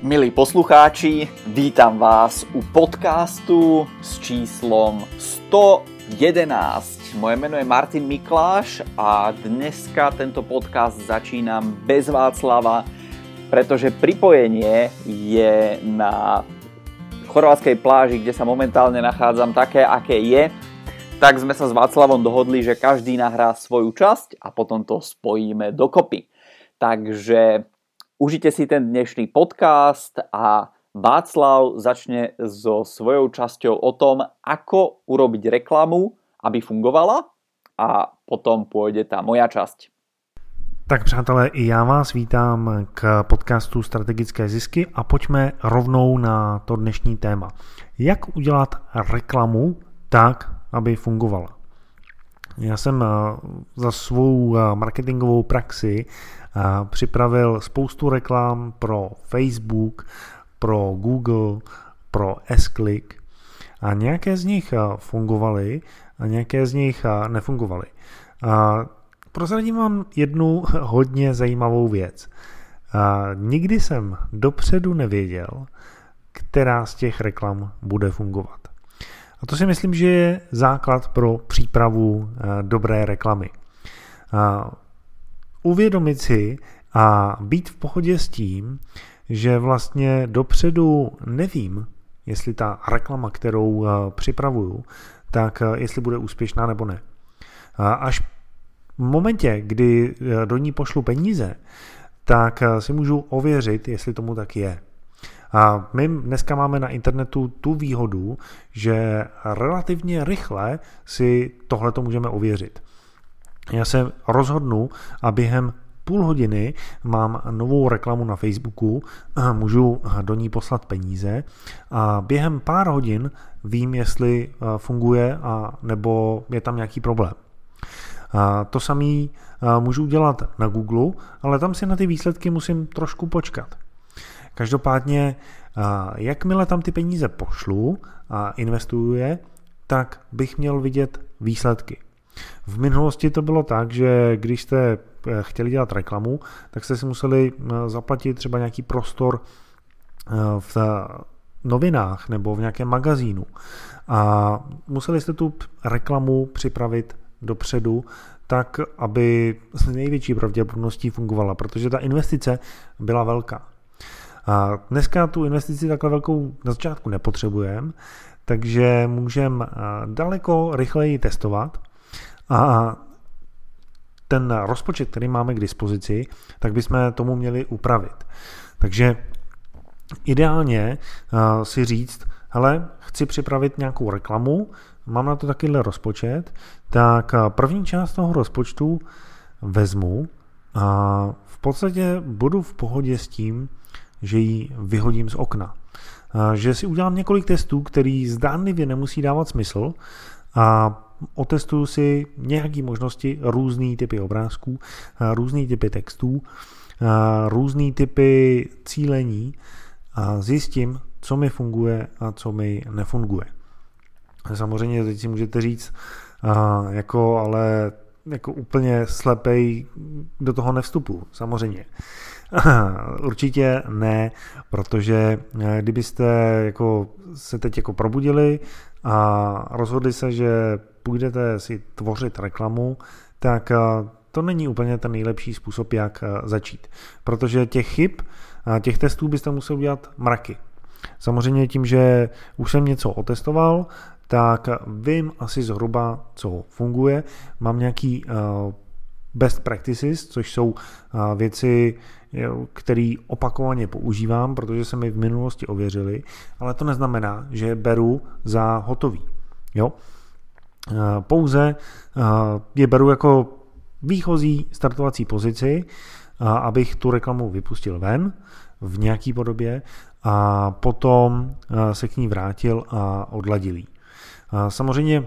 Milí poslucháči, vítam vás u podcastu s číslom 111. Moje meno je Martin Mikláš a dneska tento podcast začínam bez Václava, pretože pripojenie je na chorvátskej pláži, kde sa momentálne nachádzam, také, aké je. Tak sme sa s Václavom dohodli, že každý nahrá svoju časť a potom to spojíme dokopy. Takže užite si ten dnešný podcast a Václav začne so svojou časťou o tom, ako urobiť reklamu, aby fungovala a potom pôjde tá moja časť. Tak přátelé, i já vás vítám k podcastu Strategické zisky a pojďme rovnou na to dnešní téma. Jak udělat reklamu tak, aby fungovala? Já jsem eh, za svou eh, marketingovou praxi připravil spoustu reklam pro Facebook, pro Google, pro S-Click a nějaké z nich fungovaly a nějaké z nich nefungovaly. Prozradím vám jednu hodně zajímavou věc. Nikdy jsem dopředu nevěděl, která z těch reklam bude fungovat. A to si myslím, že je základ pro přípravu dobré reklamy. Uvědomit si a být v pohodě s tím, že vlastně dopředu nevím, jestli ta reklama, kterou připravuju, tak jestli bude úspěšná nebo ne. Až v momentě, kdy eh, do ní pošlu peníze, tak eh, si můžu ověřit, jestli tomu tak je. A my dneska máme na internetu tu výhodu, že relativně rychle si tohle to můžeme ověřit. Já se rozhodnu a během půl hodiny mám novou reklamu na Facebooku, můžu do ní poslat peníze a během pár hodin vím, jestli eh, funguje a nebo je tam nějaký problém. To samé můžu udělat na Google, ale tam si na ty výsledky musím trošku počkat. Každopádně, jakmile tam ty peníze pošlu a investuju je, tak bych měl vidět výsledky. V minulosti to bylo tak, že když jste e, chtěli dělat reklamu, tak jste si museli e, zaplatit třeba nějaký prostor e, v novinách nebo v nějakém magazínu a museli jste tu reklamu připravit dopředu, tak aby s největší pravděpodobností fungovala, protože ta investice byla velká. A dneska tu investici takhle velkou na začátku nepotřebujeme, takže můžeme daleko rychleji testovat a ten rozpočet, který máme k dispozici, tak bychom tomu měli upravit. Takže ideálně si říct, hele, chci připravit nějakou reklamu, mám na to takovýhle rozpočet, tak první část toho rozpočtu vezmu a v podstatě budu v pohodě s tím, že ji vyhodím z okna. Že si udělám několik testů, který zdánlivě nemusí dávat smysl a otestuju si nějaké možnosti, různé typy obrázků, různé typy textů, různé typy cílení a zjistím, co mi funguje a co mi nefunguje. Samozřejmě teď si můžete říct, jako, ale jako úplně slepej do toho nevstupu, samozřejmě. Určitě ne, protože eh, kdybyste jako se teď jako probudili a rozhodli se, že půjdete si tvořit reklamu, tak eh, to není úplně ten nejlepší způsob, jak eh, začít. Protože těch chyb, těch testů byste museli udělat mraky. Samozřejmě tím, že už jsem něco otestoval, tak vím asi zhruba, co funguje. Mám nějaký uh, best practices, což jsou věci, které opakovaně používám, protože se mi v minulosti ověřili, ale to neznamená, že je beru za hotový. Jo? Uh, pouze je beru jako výchozí startovací pozici, abych tu reklamu vypustil ven v nějaký podobě a potom se k ní vrátil a odladil jí. Samozřejmě,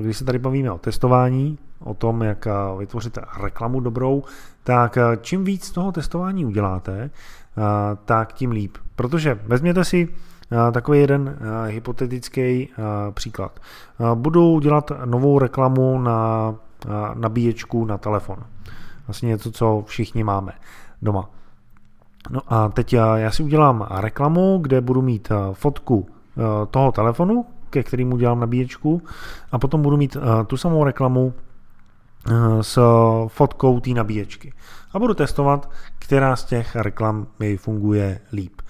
když se tady bavíme o testování, o tom, jak vytvořit reklamu dobrou, tak čím víc toho testování uděláte, tak tím líp. Protože vezměte si takový jeden hypotetický příklad. Budu dělat novou reklamu na nabíječku na telefon. Vlastně něco, co všichni máme doma. No a teď já si udělám reklamu, kde budu mít fotku toho telefonu, ke kterému dělám nabíječku a potom budu mít tu samou reklamu s fotkou té nabíječky. A budu testovat, která z těch reklam mi funguje líp.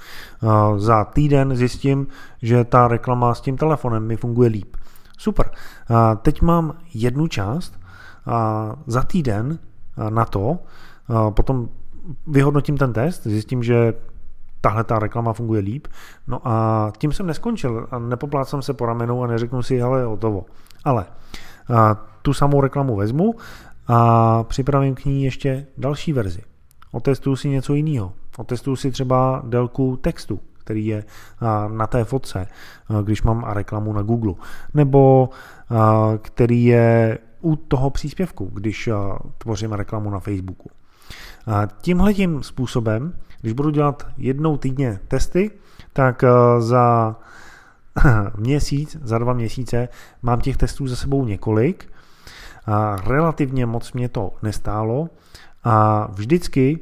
Za týden zjistím, že ta reklama s tím telefonem mi funguje líp. Super. Teď mám jednu část a za týden na to potom vyhodnotím ten test, zjistím, že tahle ta reklama funguje líp. No a tím jsem neskončil a nepoplácám se po ramenou a neřeknu si, ale hotovo. Ale tu samou reklamu vezmu a připravím k ní ještě další verzi. Otestuju si něco jiného. Otestuju si třeba délku textu, který je na té fotce, když mám reklamu na Google. Nebo který je u toho příspěvku, když tvořím reklamu na Facebooku. Tímhle tím způsobem, když budu dělat jednou týdně testy, tak za měsíc, za dva měsíce mám těch testů za sebou několik a relativně moc mě to nestálo a vždycky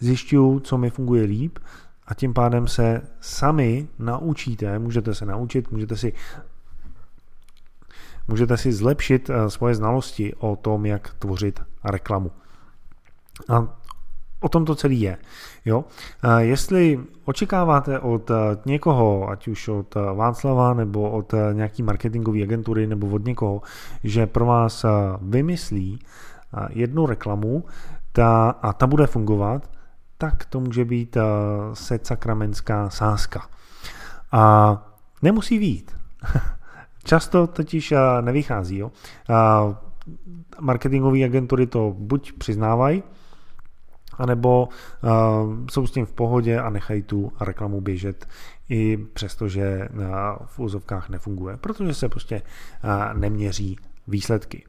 zjišťuju, co mi funguje líp a tím pádem se sami naučíte, můžete se naučit, můžete si můžete si zlepšit svoje znalosti o tom, jak tvořit reklamu. A o tom to celý je. Jo? Jestli očekáváte od někoho, ať už od Václava nebo od nějaký marketingové agentury nebo od někoho, že pro vás vymyslí jednu reklamu ta, a ta bude fungovat, tak to může být sakramentská sázka. A nemusí být. Často totiž nevychází. Jo? Marketingové agentury to buď přiznávají, anebo uh, jsou s tím v pohodě a nechají tu reklamu běžet i přesto, že uh, v úzovkách nefunguje, protože se prostě uh, neměří výsledky.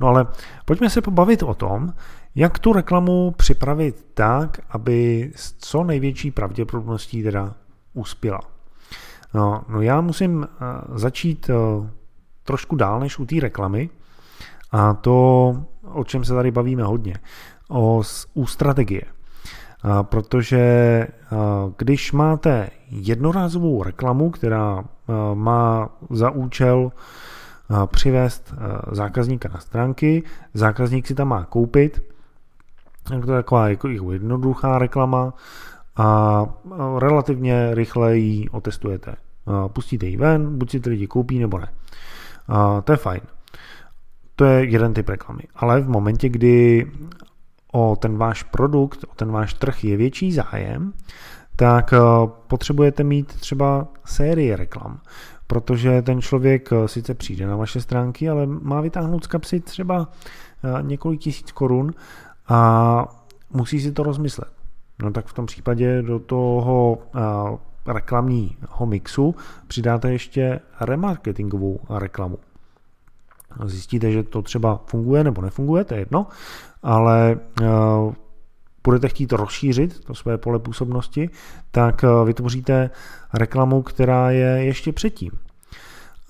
No ale pojďme se pobavit o tom, jak tu reklamu připravit tak, aby s co největší pravděpodobností teda uspěla. No, no já musím začít trošku dál než u té reklamy a to, o čem se tady bavíme hodně o, u strategie. A protože když máte jednorázovou reklamu, která má za účel přivést zákazníka na stránky, zákazník si tam má koupit, to je taková jako jednoduchá reklama a relativně rychle ji otestujete. Pustíte ji ven, buď si ty lidi koupí nebo ne. A to je fajn. To je jeden typ reklamy. Ale v momentě, kdy o ten váš produkt, o ten váš trh je větší zájem, tak eh, potřebujete mít třeba série reklam, protože ten člověk eh, sice přijde na vaše stránky, ale má vytáhnout z kapsy třeba eh, několik tisíc korun a musí si to rozmyslet. No tak v tom případě do toho reklamního mixu přidáte ještě remarketingovou reklamu. Zjistíte, že to třeba funguje nebo nefunguje, to je jedno, ale eh, budete chtít rozšířit to své pole působnosti, tak eh, vytvoříte reklamu, která je ještě předtím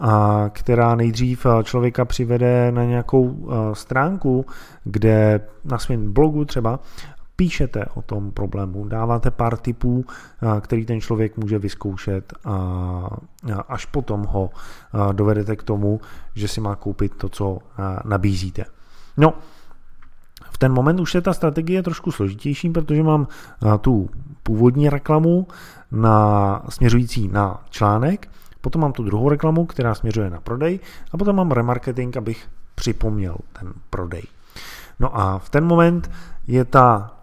a která nejdřív eh, člověka přivede na nějakou stránku, kde na svém blogu třeba píšete o tom problému, dáváte pár tipů, který ten člověk může vyzkoušet a až potom ho dovedete k tomu, že si má koupit to, co nabízíte. No, v ten moment už je ta strategie trošku složitější, protože mám tu původní reklamu na, směřující na článek, potom mám tu druhou reklamu, která směřuje na prodej a potom mám remarketing, abych připomněl ten prodej. No a v ten moment je ta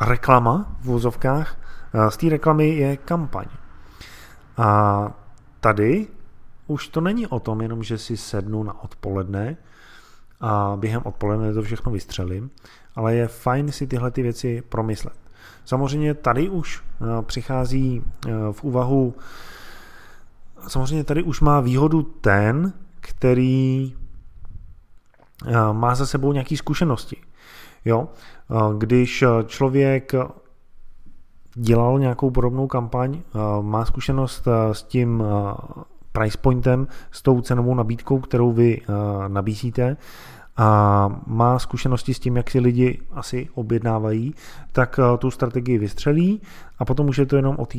reklama v vozovkách, z té reklamy je kampaň. A tady už to není o tom jenom, že si sednu na odpoledne a během odpoledne to všechno vystřelím, ale je fajn si tyhle ty věci promyslet. Samozřejmě tady už eh, přichází eh, v úvahu, samozřejmě tady už má výhodu ten, který eh, má za sebou nějaké zkušenosti. Jo? Když člověk dělal nějakou podobnou kampaň, má zkušenost s tím price pointem, s tou cenovou nabídkou, kterou vy nabízíte a má zkušenosti s tím, jak si lidi asi objednávají, tak tu strategii vystřelí a potom už je to jenom o té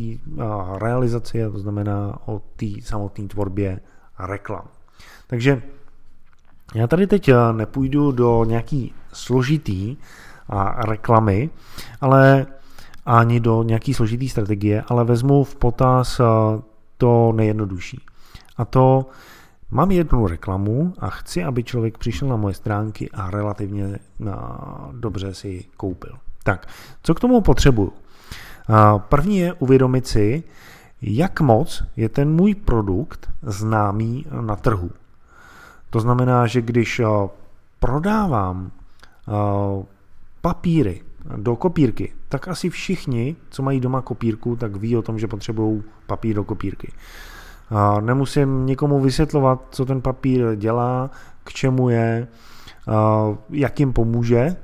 realizaci, to znamená o té samotné tvorbě reklam. Takže já tady teď nepůjdu do nějaký složitý reklamy, ale ani do nějaký složitý strategie, ale vezmu v potaz to nejjednodušší. A to mám jednu reklamu a chci, aby člověk přišel na moje stránky a relativně dobře si koupil. Tak, co k tomu potřebuju? První je uvědomit si, jak moc je ten můj produkt známý na trhu. To znamená, že když prodávám papíry do kopírky, tak asi všichni, co mají doma kopírku, tak ví o tom, že potřebují papír do kopírky. Nemusím nikomu vysvětlovat, co ten papír dělá, k čemu je, jak jim pomůže,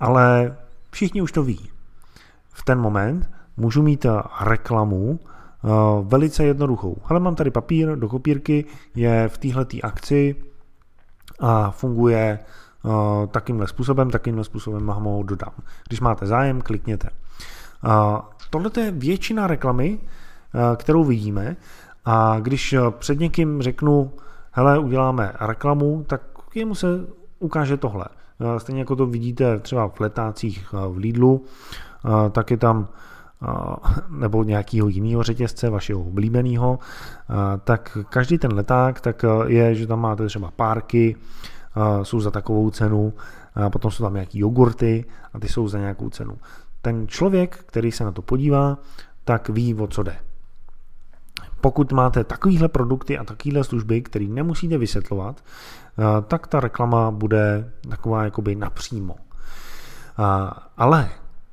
ale všichni už to ví. V ten moment můžu mít reklamu velice jednoduchou. Ale mám tady papír do kopírky, je v této akci a funguje takýmhle způsobem, takýmhle způsobem vám ho dodám. Když máte zájem, klikněte. Tohle je většina reklamy, kterou vidíme a když před někým řeknu, hele, uděláme reklamu, tak jemu se ukáže tohle. Stejně jako to vidíte třeba v letácích v Lidlu, tak je tam nebo nějakého jiného řetězce, vašeho oblíbeného, tak každý ten leták tak je, že tam máte třeba párky, jsou za takovou cenu, potom jsou tam nějaký jogurty a ty jsou za nějakou cenu. Ten člověk, který se na to podívá, tak ví, o co jde. Pokud máte takovýhle produkty a takovýhle služby, které nemusíte vysvětlovat, tak ta reklama bude taková jakoby napřímo. Ale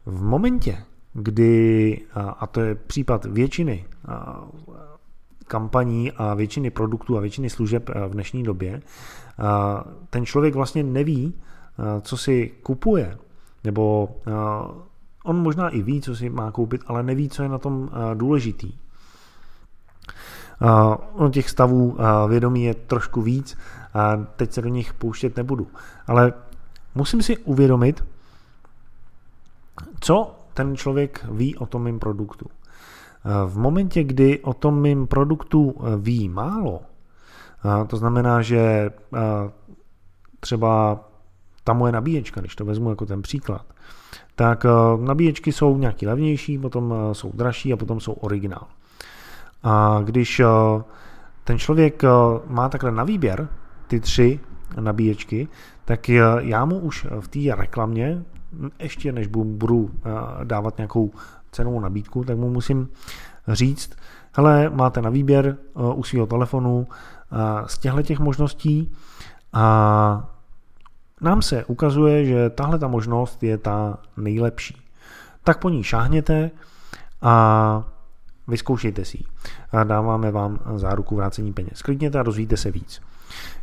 v momentě, kdy, a to je případ většiny kampaní a většiny produktů a většiny služeb v dnešní době, ten člověk vlastně neví, co si kupuje, nebo on možná i ví, co si má koupit, ale neví, co je na tom důležitý. Uh, těch stavů vědomí je trošku víc a teď se do nich pouštět nebudu. Ale musím si uvědomit, co ten člověk ví o tom mým produktu. V momentě, kdy o tom mým produktu ví málo, to znamená, že třeba ta moje nabíječka, když to vezmu jako ten příklad, tak nabíječky jsou nějaký levnější, potom jsou dražší a potom jsou originál. A když ten člověk má takhle na výběr ty tři nabíječky, tak já mu už v té reklamě, ještě než budu dávat nějakou cenovou nabídku, tak mu musím říct, hele, máte na výběr u svého telefonu z těchto těch možností a nám se ukazuje, že tahle ta možnost je ta nejlepší. Tak po ní šáhněte a vyzkoušejte si ji. Dáváme vám záruku vrácení peněz. Klikněte a dozvíte se víc.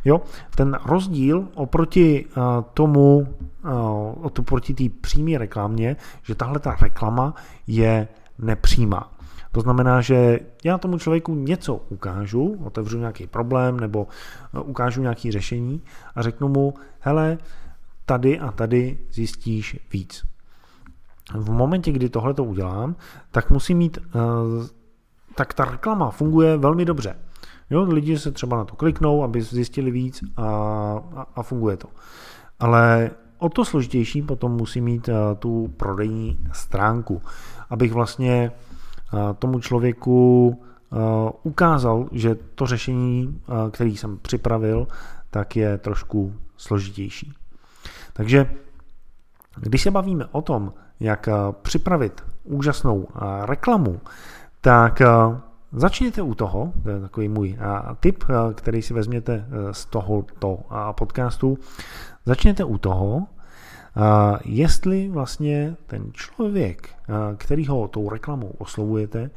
Jo, ten rozdíl oproti tomu, oproti té přímé reklamě, že tahle ta reklama je nepřímá. To znamená, že já tomu člověku něco ukážu, otevřu nějaký problém nebo e, ukážu nějaké řešení a řeknu mu, hele, tady a tady zjistíš víc. V momentě, kdy tohle to udělám, tak musím mít, tak ta reklama funguje velmi dobře. Jo, lidi se třeba na to kliknou, aby zjistili víc a, a, a funguje to. Ale o to složitější potom musí mít e, tu prodejní stránku, abych vlastně tomu člověku ukázal, že to řešení, který jsem připravil, tak je trošku složitější. Takže když se bavíme o tom, jak připravit úžasnou reklamu, tak začněte u toho, to je takový můj tip, který si vezměte z tohoto podcastu, začněte u toho, jestli vlastně ten člověk, který ho tou reklamou oslovujete,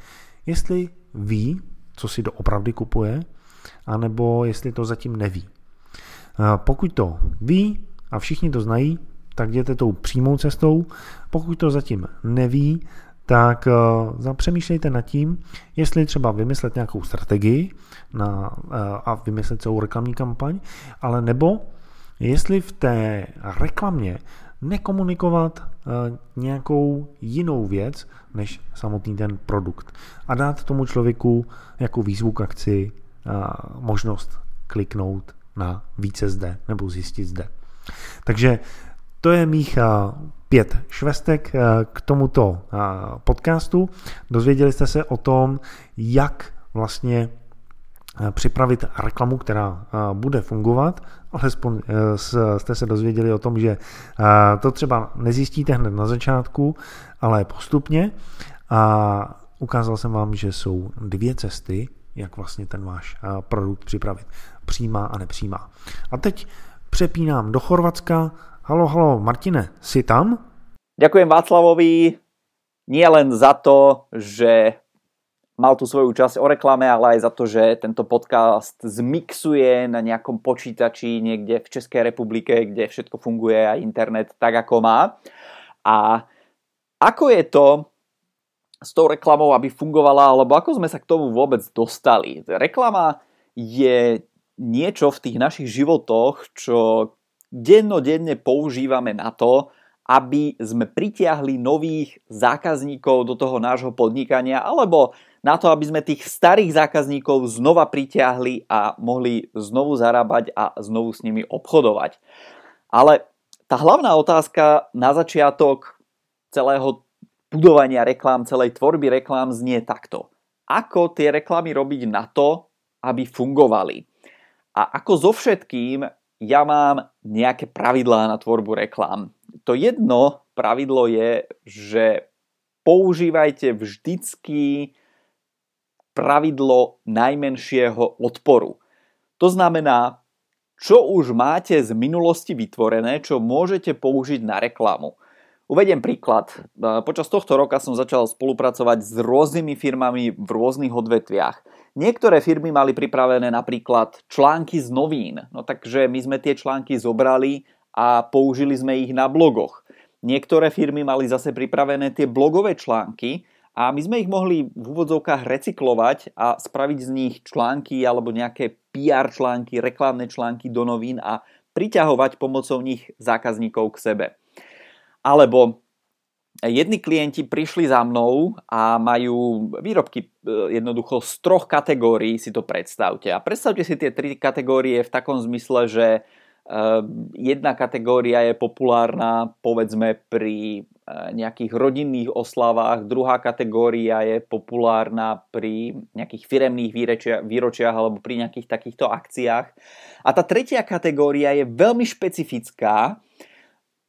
jestli ví, co si doopravdy kupuje, anebo jestli to zatím neví. Pokud to ví a všichni to znají, tak jděte tou přímou cestou. Pokud to zatím neví, tak zapřemýšlejte nad tím, jestli třeba vymyslet nějakou strategii na, a vymyslet celou reklamní kampaň, ale nebo jestli v té reklamě nekomunikovat eh, nějakou jinou věc než samotný ten produkt a dát tomu člověku jako výzvu k akci eh, možnost kliknout na více zde nebo zjistit zde. Takže to je mých pět švestek k tomuto podcastu. Dozvěděli jste se o tom, jak vlastně připravit reklamu, která bude fungovat. Alespoň e, jste se dozvěděli o tom, že to třeba nezjistíte hned na začátku, ale postupně. A ukázal jsem vám, že jsou dvě cesty, jak vlastně ten váš produkt připravit. Přímá a nepřímá. A teď přepínám do Chorvatska. Halo, halo, Martine, si tam? Ďakujem Václavovi nie len za to, že mal tu svoju časť o reklame, ale aj za to, že tento podcast zmixuje na nejakom počítači niekde v Českej republike, kde všetko funguje a internet tak, ako má. A ako je to s tou reklamou, aby fungovala, alebo ako sme sa k tomu vôbec dostali? Reklama je niečo v tých našich životoch, čo dennodenne používame na to, aby sme pritiahli nových zákazníkov do toho nášho podnikania, alebo na to, aby sme tých starých zákazníkov znova pritiahli a mohli znovu zarábať a znovu s nimi obchodovať. Ale tá hlavná otázka na začiatok celého budovania reklám, celej tvorby reklám znie takto. Ako tie reklamy robiť na to, aby fungovali? A ako so všetkým, ja mám nejaké pravidlá na tvorbu reklám. To jedno pravidlo je, že používajte vždycky pravidlo najmenšieho odporu. To znamená, čo už máte z minulosti vytvorené, čo môžete použiť na reklamu. Uvediem príklad. Počas tohto roka som začal spolupracovať s rôznymi firmami v rôznych odvetviach. Niektoré firmy mali pripravené napríklad články z novín, no takže my sme tie články zobrali a použili sme ich na blogoch. Niektoré firmy mali zase pripravené tie blogové články a my sme ich mohli v úvodzovkách recyklovať a spraviť z nich články alebo nejaké PR články, reklamné články do novín a priťahovať pomocou nich zákazníkov k sebe. Alebo jedni klienti prišli za mnou a majú výrobky e, jednoducho z troch kategórií, si to predstavte. A predstavte si tie tri kategórie v takom zmysle, že Ehm, jedna kategória je populárna povedzme pri eh, nejakých rodinných oslavách, druhá kategória je populárna pri nejakých firemných výročiach alebo pri nejakých takýchto akciách. A tá tretia kategória je veľmi špecifická,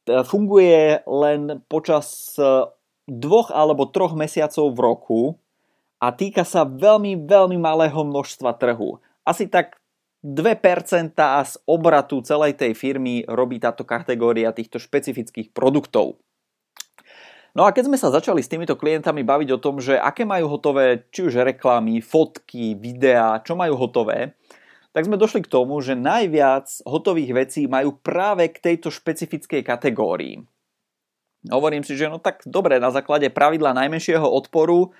funguje len počas eh, dvoch alebo troch mesiacov v roku a týka sa veľmi, veľmi malého množstva trhu. Asi tak 2% z obratu celej tej firmy robí táto kategória týchto špecifických produktov. No a keď sme sa začali s týmito klientami baviť o tom, že aké majú hotové či už reklamy, fotky, videá, čo majú hotové, tak sme došli k tomu, že najviac hotových vecí majú práve k tejto špecifickej kategórii. Hovorím si, že no tak dobre, na základe pravidla najmenšieho odporu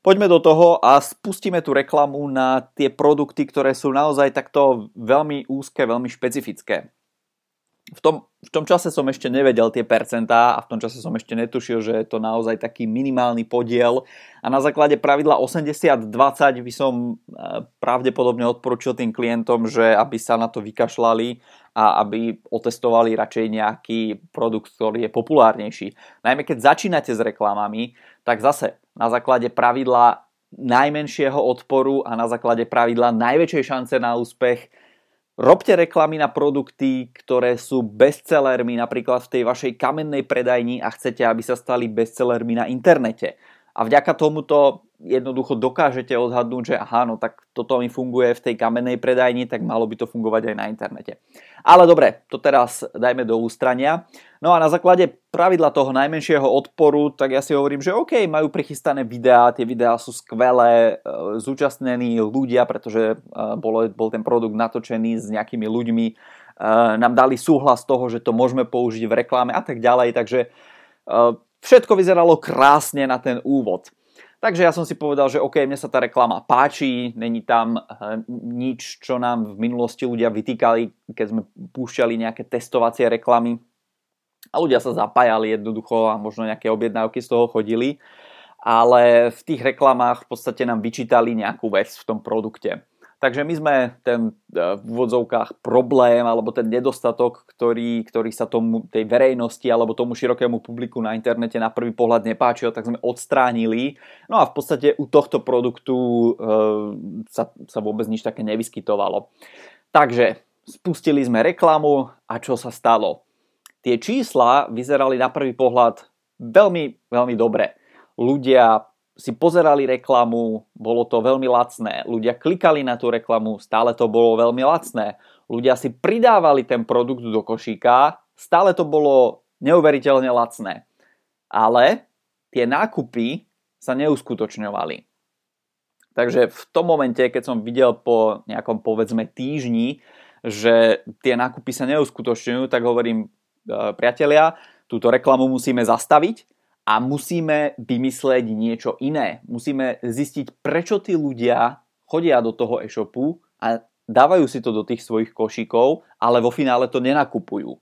Poďme do toho a spustíme tú reklamu na tie produkty, ktoré sú naozaj takto veľmi úzke, veľmi špecifické. V tom, v tom čase som ešte nevedel tie percentá a v tom čase som ešte netušil, že je to naozaj taký minimálny podiel a na základe pravidla 80-20 by som e, pravdepodobne odporučil tým klientom, že aby sa na to vykašľali a aby otestovali radšej nejaký produkt, ktorý je populárnejší. Najmä keď začínate s reklamami, tak zase na základe pravidla najmenšieho odporu a na základe pravidla najväčšej šance na úspech robte reklamy na produkty, ktoré sú bestsellermi napríklad v tej vašej kamennej predajni a chcete, aby sa stali bestsellermi na internete. A vďaka tomuto jednoducho dokážete odhadnúť, že aha, no tak toto mi funguje v tej kamennej predajni, tak malo by to fungovať aj na internete. Ale dobre, to teraz dajme do ústrania. No a na základe pravidla toho najmenšieho odporu, tak ja si hovorím, že OK, majú prichystané videá, tie videá sú skvelé, e, zúčastnení ľudia, pretože e, bol, ten produkt natočený s nejakými ľuďmi, e, nám dali súhlas toho, že to môžeme použiť v reklame a tak ďalej, takže všetko vyzeralo krásne na ten úvod. Takže ja som si povedal, že OK, mne sa tá reklama páči, není tam eh, nič, čo nám v minulosti ľudia vytýkali, keď sme púšťali nejaké testovacie reklamy. A ľudia sa zapájali jednoducho a možno nejaké objednávky z toho chodili. Ale v tých reklamách v podstate nám vyčítali nejakú vec v tom produkte. Takže my sme ten e, v úvodzovkách problém alebo ten nedostatok, ktorý, ktorý sa tomu, tej verejnosti alebo tomu širokému publiku na internete na prvý pohľad nepáčil, tak sme odstránili. No a v podstate u tohto produktu e, sa, sa vôbec nič také nevyskytovalo. Takže spustili sme reklamu a čo sa stalo? Tie čísla vyzerali na prvý pohľad veľmi, veľmi dobre. Ľudia si pozerali reklamu, bolo to veľmi lacné. Ľudia klikali na tú reklamu, stále to bolo veľmi lacné. Ľudia si pridávali ten produkt do košíka, stále to bolo neuveriteľne lacné. Ale tie nákupy sa neuskutočňovali. Takže v tom momente, keď som videl po nejakom povedzme týždni, že tie nákupy sa neuskutočňujú, tak hovorím, e, priatelia, túto reklamu musíme zastaviť a musíme vymysleť niečo iné. Musíme zistiť, prečo tí ľudia chodia do toho e-shopu a dávajú si to do tých svojich košíkov, ale vo finále to nenakupujú.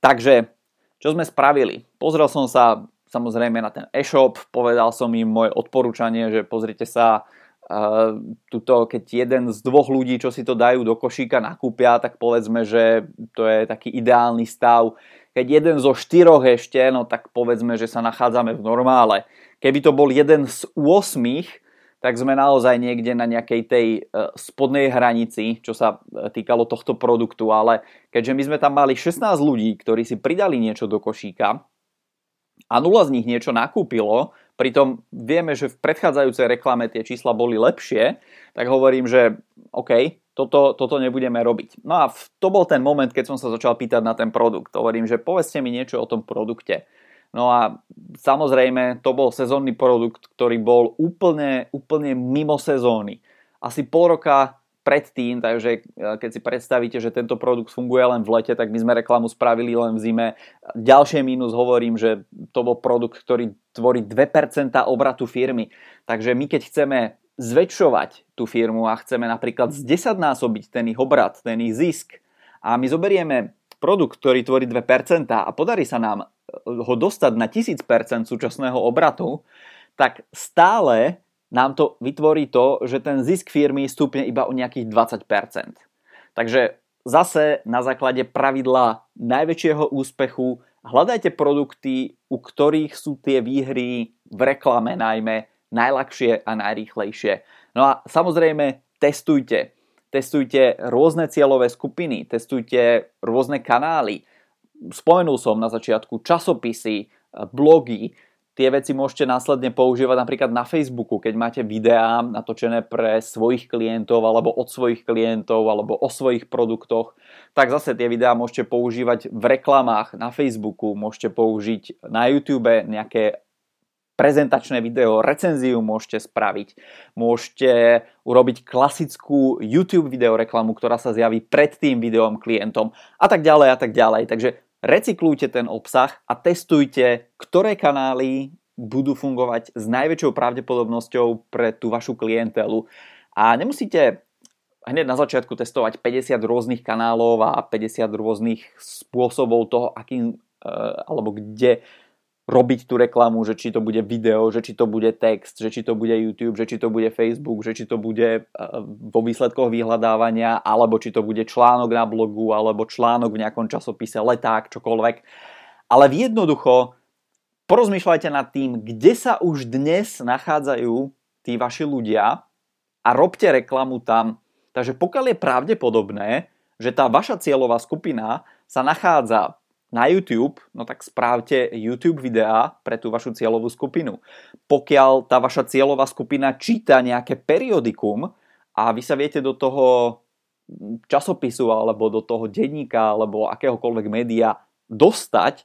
Takže, čo sme spravili? Pozrel som sa samozrejme na ten e-shop, povedal som im moje odporúčanie, že pozrite sa, uh, tuto, keď jeden z dvoch ľudí, čo si to dajú do košíka, nakúpia, tak povedzme, že to je taký ideálny stav keď jeden zo štyroch ešte, no tak povedzme, že sa nachádzame v normále. Keby to bol jeden z 8, tak sme naozaj niekde na nejakej tej e, spodnej hranici, čo sa e, týkalo tohto produktu, ale keďže my sme tam mali 16 ľudí, ktorí si pridali niečo do košíka a nula z nich niečo nakúpilo, pritom vieme, že v predchádzajúcej reklame tie čísla boli lepšie, tak hovorím, že OK, toto, toto nebudeme robiť. No a to bol ten moment, keď som sa začal pýtať na ten produkt. Hovorím, že povedzte mi niečo o tom produkte. No a samozrejme, to bol sezónny produkt, ktorý bol úplne, úplne mimo sezóny. Asi pol roka predtým, takže e, keď si predstavíte, že tento produkt funguje len v lete, tak my sme reklamu spravili len v zime. Ďalšie mínus hovorím, že to bol produkt, ktorý tvorí 2% obratu firmy. Takže my keď chceme zväčšovať tú firmu a chceme napríklad z 10 násobiť ten ich obrad, ten ich zisk a my zoberieme produkt, ktorý tvorí 2% a podarí sa nám eh, ho dostať na 1000% súčasného obratu, tak stále nám to vytvorí to, že ten zisk firmy stúpne iba o nejakých 20%. Takže zase na základe pravidla najväčšieho úspechu hľadajte produkty, u ktorých sú tie výhry v reklame najmä najľahšie a najrýchlejšie. No a samozrejme testujte. Testujte rôzne cieľové skupiny, testujte rôzne kanály. Spomenul som na začiatku časopisy, blogy, tie veci môžete následne používať napríklad na Facebooku, keď máte videá natočené pre svojich klientov alebo od svojich klientov alebo o svojich produktoch, tak zase tie videá môžete používať v reklamách na Facebooku, môžete použiť na YouTube nejaké prezentačné video, recenziu môžete spraviť, môžete urobiť klasickú YouTube videoreklamu, ktorá sa zjaví pred tým videom klientom a tak ďalej a tak ďalej. Takže recyklujte ten obsah a testujte, ktoré kanály budú fungovať s najväčšou pravdepodobnosťou pre tú vašu klientelu. A nemusíte hneď na začiatku testovať 50 rôznych kanálov a 50 rôznych spôsobov toho, akým eh, alebo kde robiť tú reklamu, že či to bude video, že či to bude text, že či to bude YouTube, že či to bude Facebook, že či to bude e, vo výsledkoch vyhľadávania, alebo či to bude článok na blogu, alebo článok v nejakom časopise, leták, čokoľvek. Ale jednoducho porozmýšľajte nad tým, kde sa už dnes nachádzajú tí vaši ľudia a robte reklamu tam. Takže pokiaľ je pravdepodobné, že tá vaša cieľová skupina sa nachádza na YouTube, no tak správte YouTube videá pre tú vašu cieľovú skupinu. Pokiaľ tá vaša cieľová skupina číta nejaké periodikum a vy sa viete do toho časopisu alebo do toho denníka alebo akéhokoľvek média dostať,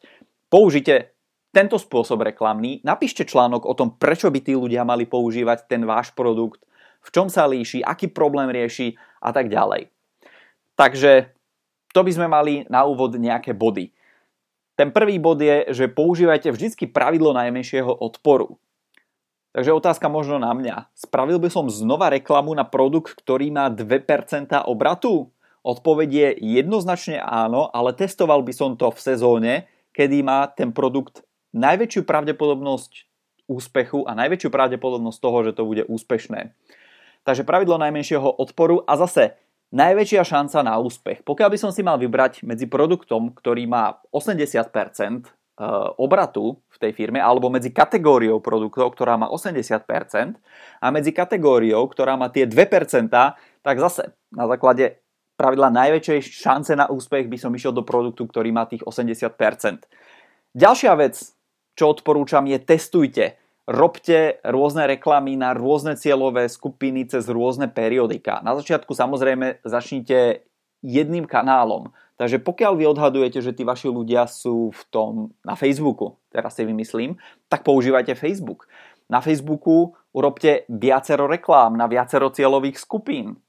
použite tento spôsob reklamný, napíšte článok o tom, prečo by tí ľudia mali používať ten váš produkt, v čom sa líši, aký problém rieši a tak ďalej. Takže to by sme mali na úvod nejaké body. Ten prvý bod je, že používajte vždy pravidlo najmenšieho odporu. Takže otázka možno na mňa. Spravil by som znova reklamu na produkt, ktorý má 2% obratu? Odpoveď je jednoznačne áno, ale testoval by som to v sezóne, kedy má ten produkt najväčšiu pravdepodobnosť úspechu a najväčšiu pravdepodobnosť toho, že to bude úspešné. Takže pravidlo najmenšieho odporu a zase najväčšia šanca na úspech. Pokiaľ by som si mal vybrať medzi produktom, ktorý má 80% Eh, obratu v tej firme alebo medzi kategóriou produktov, ktorá má 80% a medzi kategóriou, ktorá má tie 2%, tak zase na základe pravidla najväčšej šance na úspech by som išiel do produktu, ktorý má tých 80%. Ďalšia vec, čo odporúčam je testujte. Robte rôzne reklamy na rôzne cieľové skupiny cez rôzne periodika. Na začiatku samozrejme začnite jedným kanálom. Takže pokiaľ vy odhadujete, že tí vaši ľudia sú v tom na Facebooku, teraz si vymyslím, tak používajte Facebook. Na Facebooku urobte viacero reklám na viacero cieľových skupín.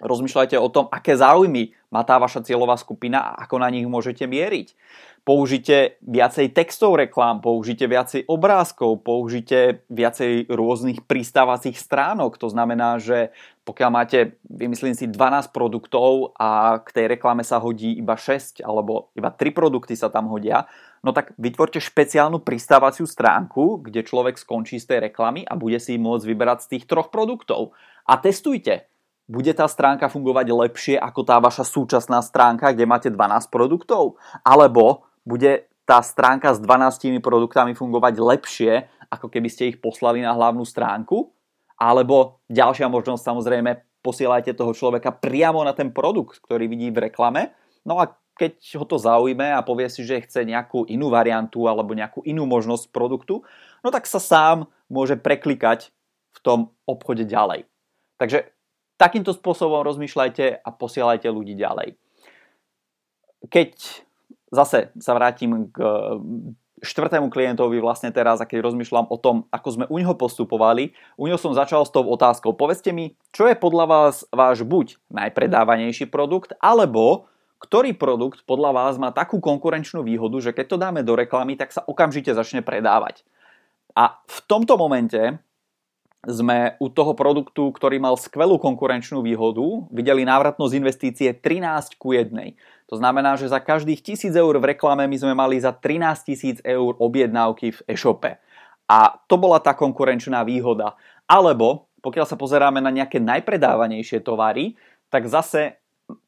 Rozmýšľajte o tom, aké záujmy má tá vaša cieľová skupina a ako na nich môžete mieriť použite viacej textov reklám, použite viacej obrázkov, použite viacej rôznych pristávacích stránok. To znamená, že pokiaľ máte, vymyslím si, 12 produktov a k tej reklame sa hodí iba 6 alebo iba 3 produkty sa tam hodia, no tak vytvorte špeciálnu pristávaciu stránku, kde človek skončí z tej reklamy a bude si môcť vyberať z tých troch produktov. A testujte, bude tá stránka fungovať lepšie ako tá vaša súčasná stránka, kde máte 12 produktov? Alebo bude tá stránka s 12 produktami fungovať lepšie, ako keby ste ich poslali na hlavnú stránku. Alebo ďalšia možnosť samozrejme, posielajte toho človeka priamo na ten produkt, ktorý vidí v reklame. No a keď ho to zaujme a povie si, že chce nejakú inú variantu alebo nejakú inú možnosť produktu, no tak sa sám môže preklikať v tom obchode ďalej. Takže takýmto spôsobom rozmýšľajte a posielajte ľudí ďalej. Keď zase sa vrátim k e, štvrtému klientovi vlastne teraz, a keď rozmýšľam o tom, ako sme u neho postupovali, u neho som začal s tou otázkou. Povedzte mi, čo je podľa vás váš buď najpredávanejší produkt, alebo ktorý produkt podľa vás má takú konkurenčnú výhodu, že keď to dáme do reklamy, tak sa okamžite začne predávať. A v tomto momente sme u toho produktu, ktorý mal skvelú konkurenčnú výhodu, videli návratnosť investície 13 ku 1. To znamená, že za každých 1000 eur v reklame my sme mali za 13 000 eur objednávky v e-shope. A to bola tá konkurenčná výhoda. Alebo pokiaľ sa pozeráme na nejaké najpredávanejšie tovary, tak zase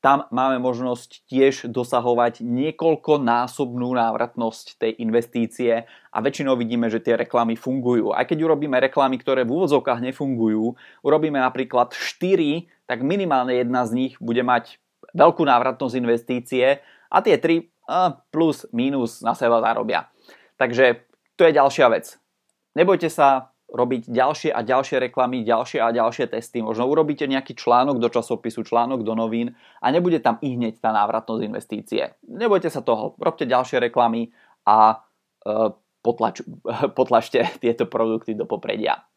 tam máme možnosť tiež dosahovať niekoľkonásobnú návratnosť tej investície a väčšinou vidíme, že tie reklamy fungujú. Aj keď urobíme reklamy, ktoré v úvodzovkách nefungujú, urobíme napríklad 4, tak minimálne jedna z nich bude mať veľkú návratnosť investície a tie tri plus, minus na seba zarobia. Takže to je ďalšia vec. Nebojte sa robiť ďalšie a ďalšie reklamy, ďalšie a ďalšie testy. Možno urobíte nejaký článok do časopisu, článok do novín a nebude tam i hneď tá návratnosť investície. Nebojte sa toho, robte ďalšie reklamy a e, potlač, potlačte tieto produkty do popredia.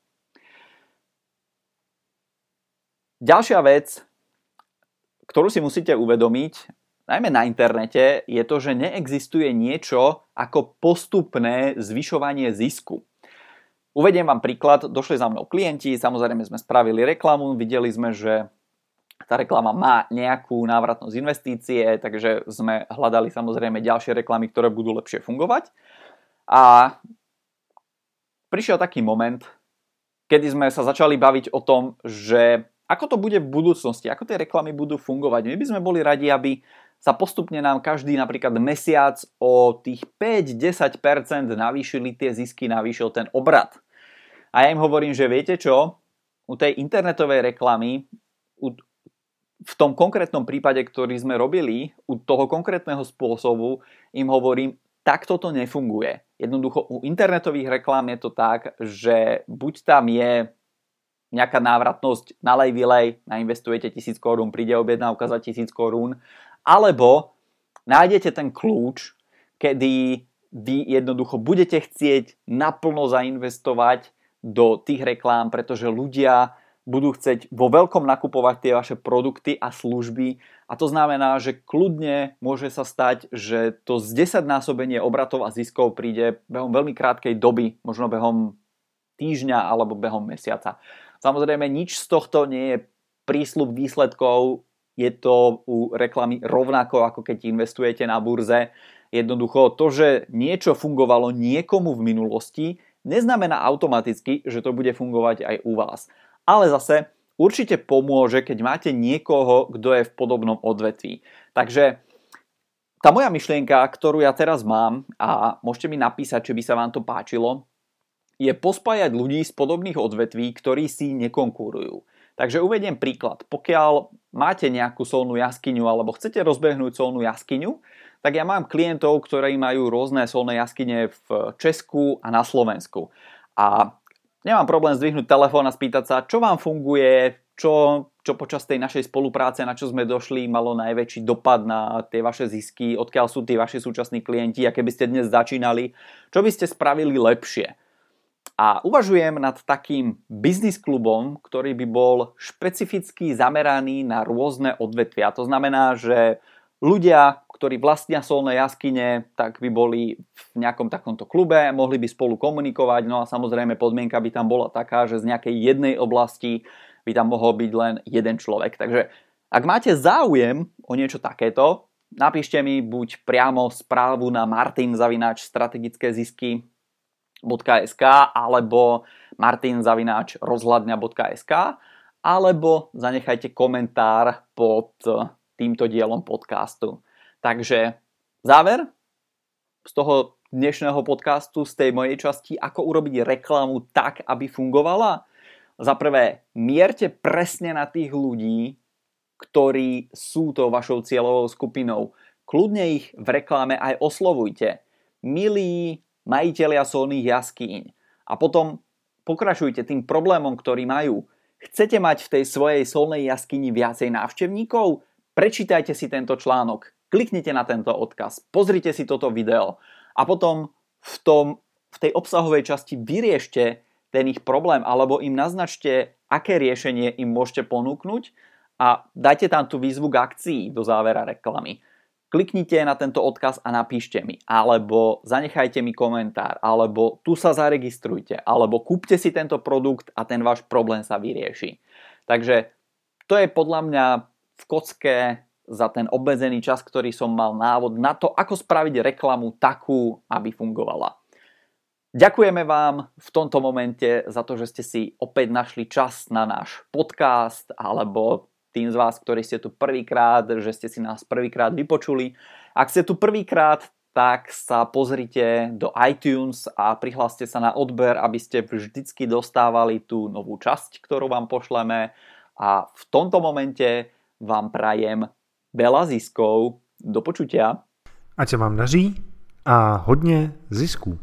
Ďalšia vec, ktorú si musíte uvedomiť, najmä na internete, je to, že neexistuje niečo ako postupné zvyšovanie zisku. Uvediem vám príklad, došli za mnou klienti, samozrejme sme spravili reklamu, videli sme, že tá reklama má nejakú návratnosť investície, takže sme hľadali samozrejme ďalšie reklamy, ktoré budú lepšie fungovať. A prišiel taký moment, kedy sme sa začali baviť o tom, že ako to bude v budúcnosti, ako tie reklamy budú fungovať. My by sme boli radi, aby sa postupne nám každý napríklad mesiac o tých 5-10% navýšili tie zisky, navýšil ten obrad. A ja im hovorím, že viete čo, u tej internetovej reklamy, u, v tom konkrétnom prípade, ktorý sme robili, u toho konkrétneho spôsobu, im hovorím, takto to nefunguje. Jednoducho u internetových reklám je to tak, že buď tam je nejaká návratnosť, nalej, vylej, nainvestujete 1000 korún, príde objednávka za 1000 korún, alebo nájdete ten kľúč, kedy vy jednoducho budete chcieť naplno zainvestovať do tých reklám, pretože ľudia budú chcieť vo veľkom nakupovať tie vaše produkty a služby a to znamená, že kľudne môže sa stať, že to z 10 násobenie obratov a ziskov príde behom veľmi krátkej doby, možno behom týždňa alebo behom mesiaca. Samozrejme, nič z tohto nie je prísľub výsledkov, je to u reklamy rovnako ako keď investujete na burze. Jednoducho to, že niečo fungovalo niekomu v minulosti, neznamená automaticky, že to bude fungovať aj u vás. Ale zase určite pomôže, keď máte niekoho, kto je v podobnom odvetví. Takže tá moja myšlienka, ktorú ja teraz mám a môžete mi napísať, či by sa vám to páčilo, je pospájať ľudí z podobných odvetví, ktorí si nekonkurujú. Takže uvediem príklad. Pokiaľ máte nejakú solnú jaskyňu alebo chcete rozbehnúť solnú jaskyňu, tak ja mám klientov, ktorí majú rôzne solné jaskyne v Česku a na Slovensku. A nemám problém zdvihnúť telefón a spýtať sa, čo vám funguje, čo, čo počas tej našej spolupráce, na čo sme došli, malo najväčší dopad na tie vaše zisky, odkiaľ sú tí vaši súčasní klienti a keby ste dnes začínali, čo by ste spravili lepšie. A uvažujem nad takým biznis klubom, ktorý by bol špecificky zameraný na rôzne odvetvia. To znamená, že ľudia, ktorí vlastnia solné jaskyne, tak by boli v nejakom takomto klube, mohli by spolu komunikovať, no a samozrejme podmienka by tam bola taká, že z nejakej jednej oblasti by tam mohol byť len jeden človek. Takže ak máte záujem o niečo takéto, napíšte mi buď priamo správu na martinzavináč strategické zisky rozhľadňa.sk alebo martinzavináč rozhľadňa.sk alebo zanechajte komentár pod týmto dielom podcastu. Takže záver z toho dnešného podcastu, z tej mojej časti, ako urobiť reklamu tak, aby fungovala. Za prvé, mierte presne na tých ľudí, ktorí sú to vašou cieľovou skupinou. Kľudne ich v reklame aj oslovujte. Milí majiteľia solných jaskýň. A potom pokračujte tým problémom, ktorý majú. Chcete mať v tej svojej solnej jaskyni viacej návštevníkov? Prečítajte si tento článok, kliknite na tento odkaz, pozrite si toto video a potom v, tom, v tej obsahovej časti vyriešte ten ich problém alebo im naznačte, aké riešenie im môžete ponúknuť a dajte tam tú výzvu k akcii do závera reklamy kliknite na tento odkaz a napíšte mi, alebo zanechajte mi komentár, alebo tu sa zaregistrujte, alebo kúpte si tento produkt a ten váš problém sa vyrieši. Takže to je podľa mňa v kocke za ten obmedzený čas, ktorý som mal návod na to, ako spraviť reklamu takú, aby fungovala. Ďakujeme vám v tomto momente za to, že ste si opäť našli čas na náš podcast alebo tým z vás, ktorí ste tu prvýkrát, že ste si nás prvýkrát vypočuli. Ak ste tu prvýkrát, tak sa pozrite do iTunes a prihláste sa na odber, aby ste vždycky dostávali tú novú časť, ktorú vám pošleme. A v tomto momente vám prajem veľa ziskov. Do počutia. Ať sa vám daří a hodně zisků.